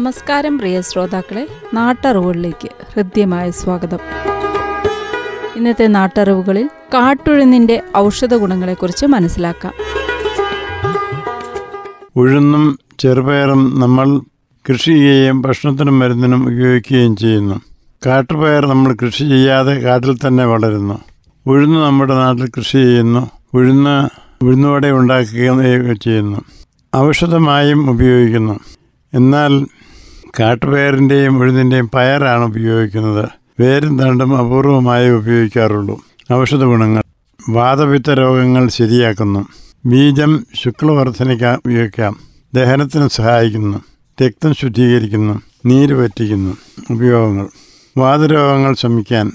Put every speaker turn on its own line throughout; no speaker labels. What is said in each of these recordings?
നമസ്കാരം പ്രിയ ശ്രോതാക്കളെ. നാട്ടറിവുകളിലേക്ക് ഹൃദ്യമായ സ്വാഗതം. ഇന്നത്തെ നാട്ടറിവുകളിൽ കാട്ടുഴുന്നിന്റെ ഔഷധ ഗുണങ്ങളെക്കുറിച്ച് മനസ്സിലാക്കാം.
ഉഴുന്നും ചെറുപയറും നമ്മൾ കൃഷി ചെയ്യുകയും ഭക്ഷണത്തിനും മരുന്നിനും ഉപയോഗിക്കുകയും ചെയ്യുന്നു. കാട്ടുപയർ നമ്മൾ കൃഷി ചെയ്യാതെ കാട്ടിൽ തന്നെ വളരുന്നു. ഉഴുന്ന് നമ്മുടെ നാട്ടിൽ കൃഷി ചെയ്യുന്നു. ഉഴുന്ന് ഉഴുന്നുവട ഉണ്ടാക്കുകയും ചെയ്യുന്നു. ഔഷധമായും ഉപയോഗിക്കുന്നു. എന്നാൽ കാട്ടുപയറിന്റെയും ഉഴുതിന്റെയും പയറാണ് ഉപയോഗിക്കുന്നത്. വേരും തണ്ടും അപൂർവമായി ഉപയോഗിക്കാറുള്ളൂ. ഔഷധ ഗുണങ്ങൾ. വാതപിത്ത രോഗങ്ങൾ ശരിയാക്കുന്നു. ബീജം ശുക്ലവർദ്ധനയ്ക്ക് ഉപയോഗിക്കാം. ദഹനത്തിന് സഹായിക്കുന്നു. രക്തം ശുദ്ധീകരിക്കുന്നു. നീര് പറ്റിക്കുന്നു ഉപയോഗങ്ങൾ. വാതരോഗങ്ങൾ ശമിക്കാൻ.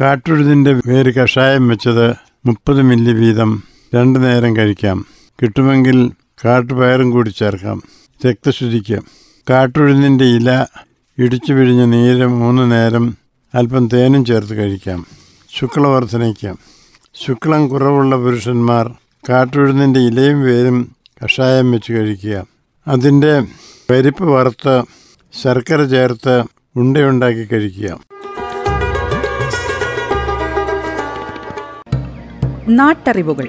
കാട്ടുഴുതിന്റെ വേര് കഷായം വെച്ചത് മുപ്പത് മില്ലി വീതം രണ്ടു നേരം കഴിക്കാം. കിട്ടുമെങ്കിൽ കാട്ടുപയറും കൂടി ചേർക്കാം. രക്തശുദ്ധിക്ക്. കാട്ടുഴുതിന്റെ ഇല ഇടിച്ചു പിഴിഞ്ഞ നീര് മൂന്ന് നേരം അല്പം തേനും ചേർത്ത് കഴിക്കാം. ശുക്ലവർദ്ധനയ്ക്ക്. ശുക്ലം കുറവുള്ള പുരുഷന്മാർ കാട്ടുഴുന്നിന്റെ ഇലയും വേരും കഷായം വെച്ച് കഴിക്കുക. അതിന്റെ പരിപ്പ് വറുത്ത് ശർക്കര ചേർത്ത് ഉണ്ടയുണ്ടാക്കി കഴിക്കുക.
നാട്ടറിവുകൾ.